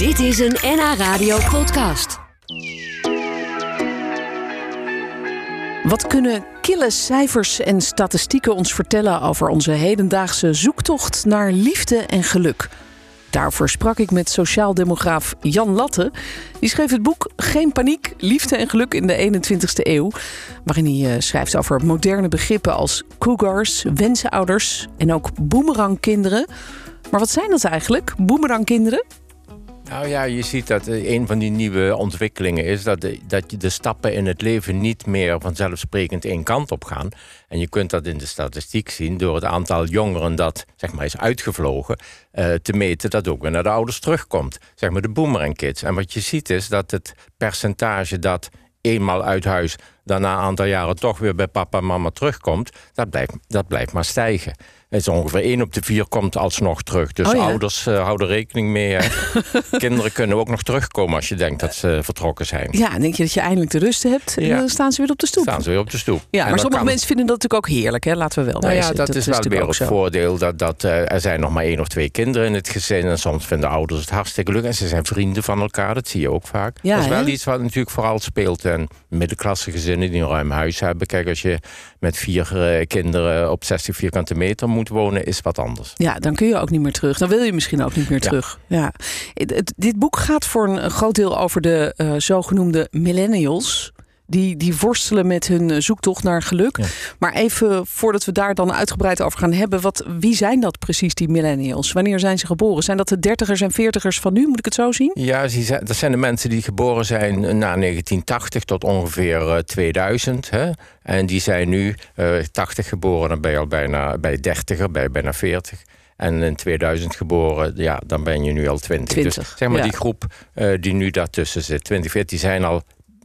Dit is een NH Radio podcast. Wat kunnen kille cijfers en statistieken ons vertellen over onze hedendaagse zoektocht naar liefde en geluk? Daarvoor sprak ik met sociaaldemograaf Jan Latte. Die schreef het boek Geen paniek, liefde en geluk in de 21ste eeuw. Waarin hij eh, schrijft over moderne begrippen als cougars, wensenouders en ook boemerangkinderen. Maar wat zijn dat eigenlijk, boemerangkinderen? Nou ja, je ziet dat eh, een van die nieuwe ontwikkelingen is dat de, dat de stappen in het leven niet meer vanzelfsprekend één kant op gaan. En je kunt dat in de statistiek zien door het aantal jongeren dat zeg maar, is uitgevlogen uh, te meten dat ook weer naar de ouders terugkomt. Zeg maar de boomerang kids. En wat je ziet is dat het percentage dat eenmaal uit huis daarna een aantal jaren toch weer bij papa en mama terugkomt, dat blijft, dat blijft maar stijgen. Het is ongeveer 1 op de 4 komt alsnog terug. Dus Oh ouders uh, houden rekening mee. Kinderen kunnen ook nog terugkomen als je denkt dat ze vertrokken zijn. Ja, en denk je dat je eindelijk de rust hebt en Ja. dan staan ze weer op de stoep. Staan ze weer op de stoep. Ja, En maar sommige kan- mensen vinden dat natuurlijk ook heerlijk, hè? laten we wel Nou ja, dat, is wel weer het voordeel dat, dat eh, er zijn nog maar één of twee kinderen in het gezin. En soms vinden ouders het hartstikke leuk. En ze zijn vrienden van elkaar, dat zie je ook vaak. Ja, dat is wel hè? iets wat natuurlijk vooral speelt in middenklasse gezinnen die een ruim huis hebben. Kijk, als je met vier eh, kinderen op 60 vierkante meter moet wonen, is wat anders. Ja, dan kun je ook niet meer terug. Dan wil je misschien ook niet meer Ja. terug. Ja. Dit boek gaat voor een groot deel over de eh, zogenoemde millennials. Die, die worstelen met hun eh, zoektocht naar geluk. Ja. Maar even voordat we daar dan uitgebreid over gaan hebben. Wat, wie zijn dat precies, die millennials? Wanneer zijn ze geboren? Zijn dat de dertigers en veertigers van nu? Moet ik het zo zien? Ja, dat zijn de mensen die geboren zijn na 1980 tot ongeveer eh, 2000. Hè? En die zijn nu eh 80 geboren, dan ben je al bijna bij 30er, bij bijna 40. En in 2000 geboren, ja, dan ben je nu al 20. 20, dus zeg maar ja. die groep eh, die nu daartussen zit, 20, 40, die zijn al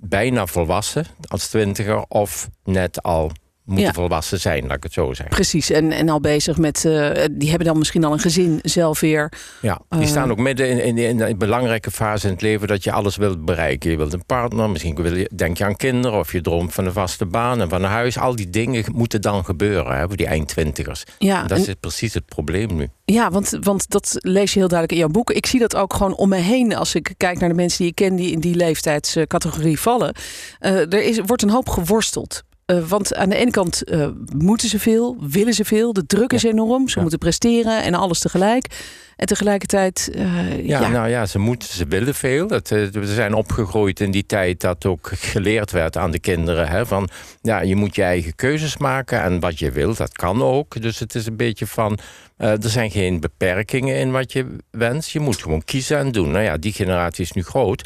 bijna volwassen als twintiger of net al moeten Ja. volwassen zijn, laat ik het zo zeggen. Precies. En, en al bezig met. eh, die hebben dan misschien al een gezin zelf weer. Ja, die Eh. staan ook midden in, in, in een belangrijke fase in het leven dat je alles wilt bereiken. Je wilt een partner, misschien wil je, denk je aan kinderen of je droomt van een vaste baan en van een huis. Al die dingen moeten dan gebeuren hè, voor die eindtwintigers. Ja, En dat en- is precies het probleem nu. Ja, want, want dat lees je heel duidelijk in jouw boek. Ik zie dat ook gewoon om me heen als ik kijk naar de mensen die ik ken die in die leeftijdscategorie vallen. Eh, er is, wordt een hoop geworsteld. Eh, want aan de ene kant eh, moeten ze veel, willen ze veel, de druk is enorm, ze Ja. moeten presteren en alles tegelijk. En tegelijkertijd, eh, Ja, ja, nou ja, ze moeten, ze willen veel. Dat, we zijn opgegroeid in die tijd dat ook geleerd werd aan de kinderen. Hè, van ja, je moet je eigen keuzes maken en wat je wilt, dat kan ook. Dus het is een beetje van, er zijn geen beperkingen in wat je wenst. Je moet gewoon kiezen en doen. Nou ja, die generatie is nu groot,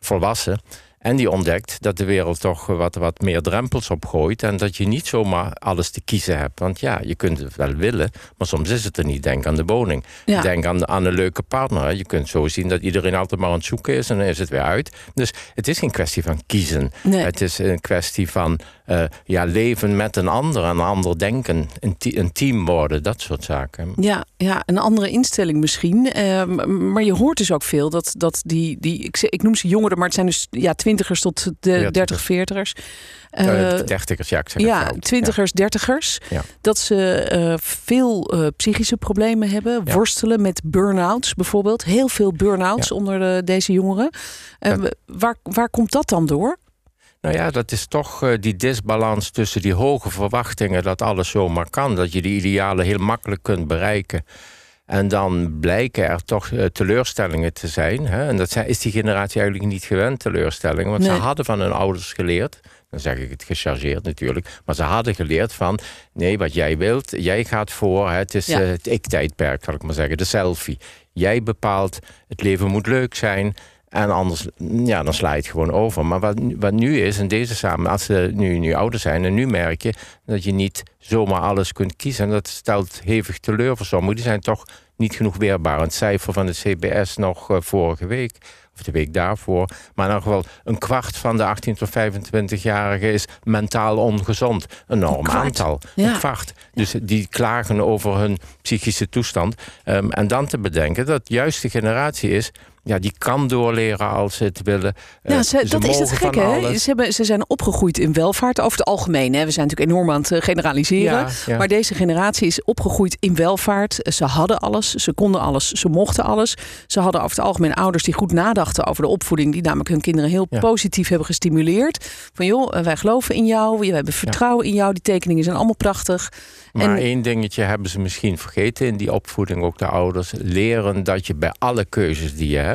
volwassen. En die ontdekt dat de wereld toch wat, wat meer drempels opgooit. En dat je niet zomaar alles te kiezen hebt. Want ja, je kunt het wel willen, maar soms is het er niet. Denk aan de woning. Ja. Denk aan, aan een leuke partner. Je kunt zo zien dat iedereen altijd maar aan het zoeken is en dan is het weer uit. Dus het is geen kwestie van kiezen. Nee. Het is een kwestie van eh, ja, leven met een ander, een ander denken, een, een team worden, dat soort zaken. Ja, ja, een andere instelling misschien. Eh, maar je hoort dus ook veel dat, dat die, die ik, ik noem ze jongeren, maar het zijn dus ja, twintigers tot de dertig, veertigers. Eh, dertigers, ja, ik ja, fout. twintigers, dertigers. Ja. Dat ze eh, veel eh, psychische problemen hebben. Worstelen met burn-outs bijvoorbeeld. Heel veel burn-outs onder de, deze jongeren. Dat- waar, waar komt dat dan door? Nou ja, dat is toch die disbalans tussen die hoge verwachtingen dat alles zomaar kan. Dat je die idealen heel makkelijk kunt bereiken. En dan blijken er toch eh, teleurstellingen te zijn. Hè? En dat zijn, is die generatie eigenlijk niet gewend, teleurstellingen. Want Nee. ze hadden van hun ouders geleerd. Dan zeg ik het gechargeerd natuurlijk. Maar ze hadden geleerd van... nee, wat jij wilt, jij gaat voor. Hè? Het is Ja. eh, het ik-tijdperk, zal ik maar zeggen. De selfie. Jij bepaalt, het leven moet leuk zijn... En anders, ja, dan sla je het gewoon over. Maar wat, wat nu is, in deze samen, als ze nu, nu ouder zijn... en nu merk je dat je niet zomaar alles kunt kiezen. En dat stelt hevig teleur voor sommigen. Die zijn toch niet genoeg weerbaar. Het cijfer van de CBS nog eh, vorige week, of de week daarvoor... maar in elk geval een kwart van de 18 tot 25-jarigen is mentaal ongezond. Een enorm aantal. Ja. Een kwart. Dus die klagen over hun psychische toestand. Ehm, en dan te bedenken dat juist de generatie is ja, die kan doorleren als ze het willen. Ja, Eh, ze, dat is het gekke. Hè? Ze, hebben, ze zijn opgegroeid in welvaart over het algemeen. Hè? We zijn natuurlijk enorm aan het eh, generaliseren. relativeren. Ja, ja. Maar deze generatie is opgegroeid in welvaart. Ze hadden alles, ze konden alles, ze mochten alles. Ze hadden over het algemeen ouders die goed nadachten over de opvoeding. Die namelijk hun kinderen heel Ja. positief hebben gestimuleerd. Van joh, eh, wij geloven in jou, we hebben vertrouwen in jou. Die tekeningen zijn allemaal prachtig. Maar En- één dingetje hebben ze misschien vergeten in die opvoeding, ook de ouders. Leren dat je bij alle keuzes die je hebt,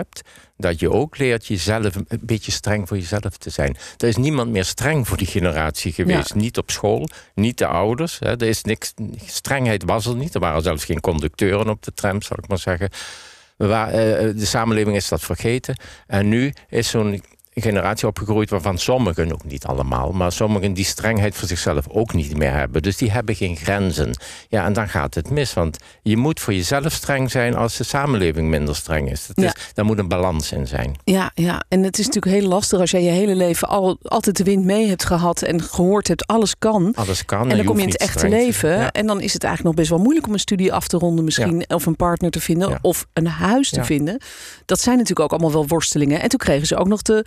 dat je ook leert jezelf een beetje streng voor jezelf te zijn. Er is niemand meer streng voor die generatie geweest. Niet op school, niet de ouders. Hè. Er is niks, strengheid was er niet. Er waren zelfs geen conducteuren op de tram, zal ik maar zeggen. We wa- eh, de samenleving is dat vergeten. En nu is zo'n generatie opgegroeid waarvan sommigen, ook niet allemaal, maar sommigen die strengheid voor zichzelf ook niet meer hebben. Dus die hebben geen grenzen. Ja, en dan gaat het mis. Want je moet voor jezelf streng zijn als de samenleving minder streng is. Dat Ja. is daar moet een balans in zijn. Ja, ja, en het is natuurlijk heel lastig als jij je hele leven al, altijd de wind mee hebt gehad en gehoord hebt, alles kan. Alles kan. En dan kom je in het echte leven. Ja. En dan is het eigenlijk nog best wel moeilijk om een studie af te ronden, misschien. Of een partner te vinden. Of een huis te vinden. Dat zijn natuurlijk ook allemaal wel worstelingen. En toen kregen ze ook nog de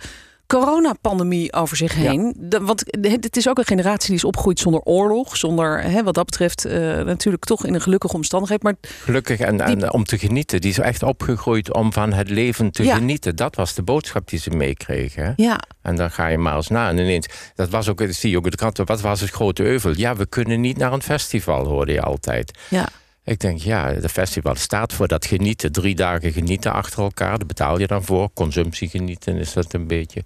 coronapandemie over zich heen. De- want het is ook een generatie die is opgegroeid zonder oorlog. Zonder, hè, wat dat betreft, eh, natuurlijk toch in een gelukkige omstandigheid. Maar Gelukkig en, en om te genieten. Die is echt opgegroeid om van het leven te Ja. genieten. Dat was de boodschap die ze meekregen. Ja, En dan ga je maar eens na. En ineens, dat was ook, dat zie je ook in de kranten, wat was het grote euvel? Ja, we kunnen niet naar een festival, hoorde je altijd. ja. Ik denk, ja, de festival staat voor dat genieten. Drie dagen genieten achter elkaar, daar betaal je dan voor. Consumptie genieten is dat een beetje.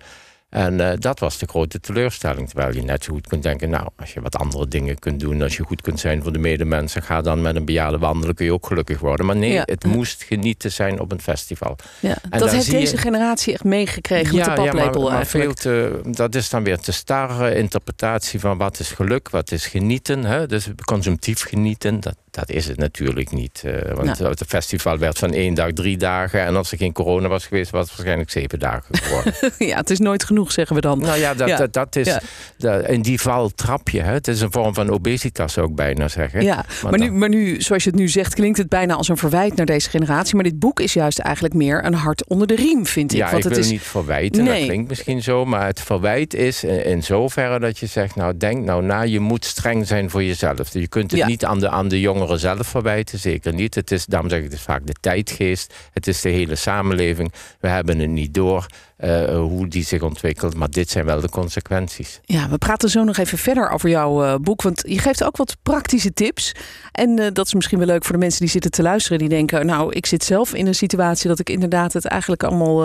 En eh, dat was de grote teleurstelling. Terwijl je net zo goed kunt denken, nou, als je wat andere dingen kunt doen, als je goed kunt zijn voor de medemensen, ga dan met een bejaarde wandelen, kun je ook gelukkig worden. Maar nee, Ja. het moest genieten zijn op een festival. ja. En Dat heeft je- deze generatie echt meegekregen met de paplepel maar, maar eigenlijk. veel te, dat is dan weer te starre interpretatie van wat is geluk, wat is genieten. Hè? Dus consumptief genieten, dat, dat is het natuurlijk niet. eh, want Nou. het festival werd van één dag drie dagen. En als er geen corona was geweest, was het waarschijnlijk zeven dagen geworden. Ja, het is nooit genoeg, zeggen we dan. nou ja, dat, Ja. dat, dat is, Ja. dat- in die val trap je. Hè? Het is een vorm van obesitas, zou ik bijna zeggen. Ja, maar, nu, dan- maar nu, zoals je het nu zegt, klinkt het bijna als een verwijt naar deze generatie. Maar dit boek is juist eigenlijk meer een hart onder de riem, vind ik. Ja, Want ik het wil is, niet verwijten, Nee. dat klinkt misschien zo. Maar het verwijt is in, in zoverre dat je zegt... nou, denk nou na, je moet streng zijn voor jezelf. Je kunt het Ja. niet aan de, aan de jongeren zelf verwijten, zeker niet. Het is, daarom zeg ik, het vaak de tijdgeest. Het is de hele samenleving. We hebben het niet door eh, hoe die zich ontwikkelt. Maar dit zijn wel de consequenties. Ja, we praten zo nog even verder over jouw eh, boek. Want je geeft ook wat praktische tips. En eh, dat is misschien wel leuk voor de mensen die zitten te luisteren. Die denken, nou, ik zit zelf in een situatie dat ik inderdaad het eigenlijk allemaal...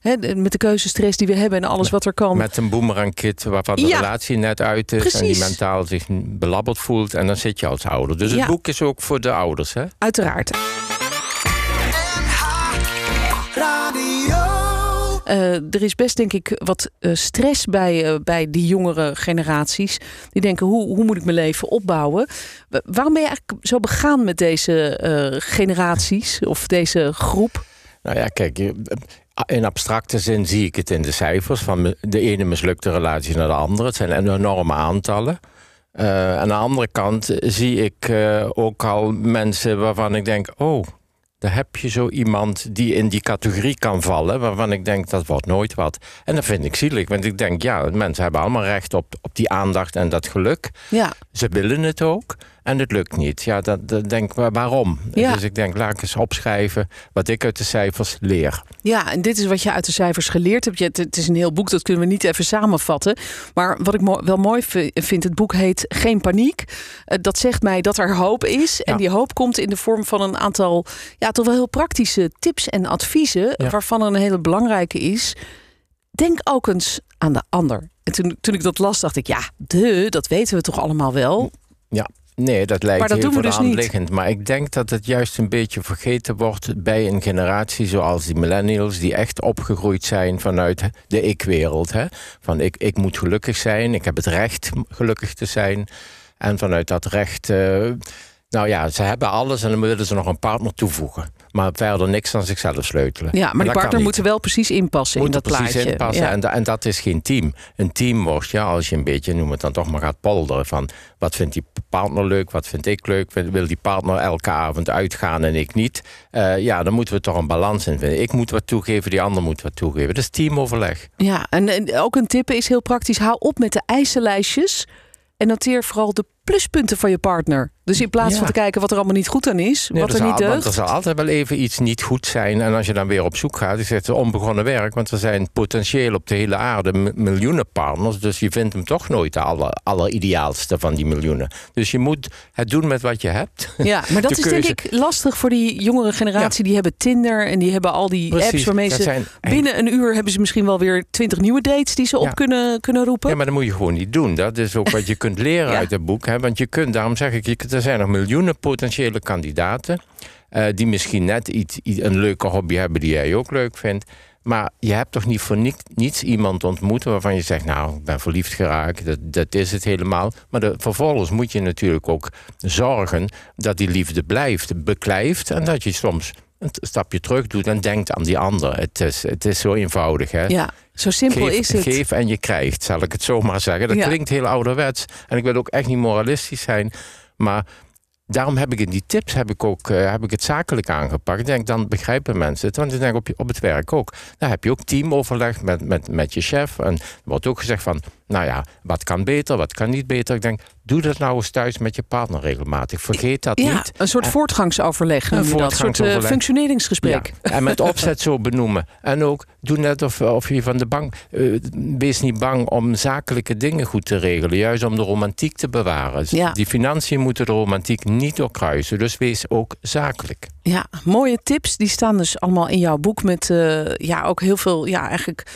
hè, met de keuzestress die we hebben en alles wat er kan. Met een boomerangkit waarvan de Ja. relatie net uit is... en die Precies. mentaal zich belabberd voelt. En dan zit je als ouder. Dus Ja. het boek is ook voor de ouders, hè? Uiteraard. Eh, er is best, denk ik, wat eh, stress bij, eh, bij die jongere generaties. Die denken, hoe, hoe moet ik mijn leven opbouwen? Wa- waarom ben je eigenlijk zo begaan met deze generaties of deze groep? Nou ja, kijk, in abstracte zin zie ik het in de cijfers van de ene mislukte relatie naar de andere. Het zijn enorme aantallen. Aan de andere kant zie ik ook al mensen waarvan ik denk: oh, daar heb je zo iemand die in die categorie kan vallen, waarvan ik denk dat wordt nooit wat. En dat vind ik zielig, want ik denk: ja, mensen hebben allemaal recht op, op die aandacht en dat geluk. Ja, Ze willen het ook en het lukt niet. Ja, dat, dat denk ik, waarom? Ja. Dus ik denk, laat ik eens opschrijven wat ik uit de cijfers leer. ja, en dit is wat je uit de cijfers geleerd hebt. Je, het, is een heel boek, dat kunnen we niet even samenvatten. Maar wat ik mo- wel mooi vi- vind, het boek heet Geen Paniek. Eh, dat zegt mij dat er hoop is. En Ja. die hoop komt in de vorm van een aantal, ja, toch wel heel praktische tips en adviezen. Ja. Waarvan een hele belangrijke is. Denk ook eens aan de ander. En toen, toen ik dat las, dacht ik, ja, de, dat weten we toch allemaal wel. Ja, nee, dat lijkt Maar dat heel doen we voor de dus hand niet. liggend. Maar ik denk dat het juist een beetje vergeten wordt bij een generatie zoals die millennials, die echt opgegroeid zijn vanuit de ik-wereld. hè. Van ik, ik moet gelukkig zijn, ik heb het recht gelukkig te zijn. En vanuit dat recht, eh, nou ja, ze hebben alles en dan willen ze nog een partner toevoegen. Maar verder niks aan zichzelf sleutelen. Ja, maar En die partner moet er wel precies inpassen moet in dat precies plaatje. inpassen. Ja. En, en dat is geen team. Een team wordt, ja, als je een beetje, noem het dan toch maar, gaat polderen van wat vindt die partner leuk, wat vind ik leuk, wil wil die partner elke avond uitgaan en ik niet. Eh, ja, dan moeten we toch een balans in vinden. Ik moet wat toegeven, die ander moet wat toegeven. Dat is teamoverleg. Ja, en, en ook een tip is heel praktisch. Hou op met de eisenlijstjes. En noteer vooral de pluspunten van je partner. Dus in plaats Ja. van te kijken wat er allemaal niet goed aan is, Nee, wat er er zal- niet want deugt. er zal altijd wel even iets niet goed zijn. En als je dan weer op zoek gaat, is het onbegonnen werk. Want er zijn potentieel op de hele aarde miljoenen partners. Dus je vindt hem toch nooit de aller, allerideaalste van die miljoenen. Dus je moet het doen met wat je hebt. Ja, maar dat de is denk ik lastig voor die jongere generatie. Die hebben Tinder en die hebben al die apps waarmee ze zijn- binnen een uur hebben ze misschien wel weer twintig nieuwe dates die ze op kunnen, kunnen roepen. Ja, maar dat moet je gewoon niet doen. Dat is ook wat je kunt leren uit het boek. Hè? Want je kunt, daarom zeg ik, je- er zijn nog miljoenen potentiële kandidaten. eh, die misschien net iets, een leuke hobby hebben die jij ook leuk vindt. Maar je hebt toch niet voor niets, iemand ontmoet waarvan je zegt, nou, ik ben verliefd geraakt, dat, dat is het helemaal. Maar de, vervolgens moet je natuurlijk ook zorgen dat die liefde blijft, beklijft. En dat je soms een stapje terug doet en denkt aan die ander. Het is, het is zo eenvoudig, hè? Ja, zo simpel geef, is het. geef en je krijgt, zal ik het zo maar zeggen. Dat Ja. klinkt heel ouderwets. En ik wil ook echt niet moralistisch zijn. Maar daarom heb ik in die tips heb ik ook, eh, heb ik het zakelijk aangepakt. Denk, dan begrijpen mensen het. Want ik denk op, je, op het werk ook. Dan heb je ook teamoverleg met, met, met je chef. En er wordt ook gezegd van, nou ja, wat kan beter, wat kan niet beter. Ik denk, doe dat nou eens thuis met je partner regelmatig. Vergeet dat Ja, niet. een soort En- voortgangsoverleg. je dat. Een soort eh, functioneringsgesprek. Ja, en met opzet zo benoemen. En ook doe net of, of je van de bank. eh, wees niet bang om zakelijke dingen goed te regelen. Juist om de romantiek te bewaren. Ja. Die financiën moeten de romantiek niet doorkruisen. Dus wees ook zakelijk. Ja, mooie tips. Die staan dus allemaal in jouw boek met eh, ja, ook heel veel ja, eigenlijk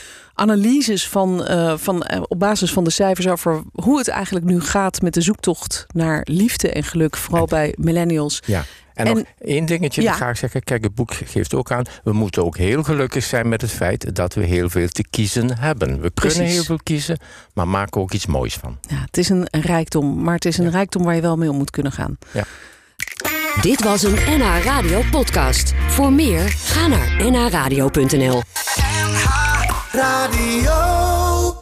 analyses van, eh, van, eh, op basis van de cijfers over hoe het eigenlijk nu gaat met de zoektocht naar liefde en geluk, vooral bij millennials. Ja. En, En- nog één dingetje Ja. dat ik graag zeggen. Kijk, het boek geeft ook aan. We moeten ook heel gelukkig zijn met het feit dat we heel veel te kiezen hebben. We kunnen Precies. heel veel kiezen, maar maken ook iets moois van. Ja, het is een, een rijkdom, maar het is een rijkdom waar je wel mee om moet kunnen gaan. Dit was een NH Radio podcast. Voor meer, ga naar nhradio.nl. Radio.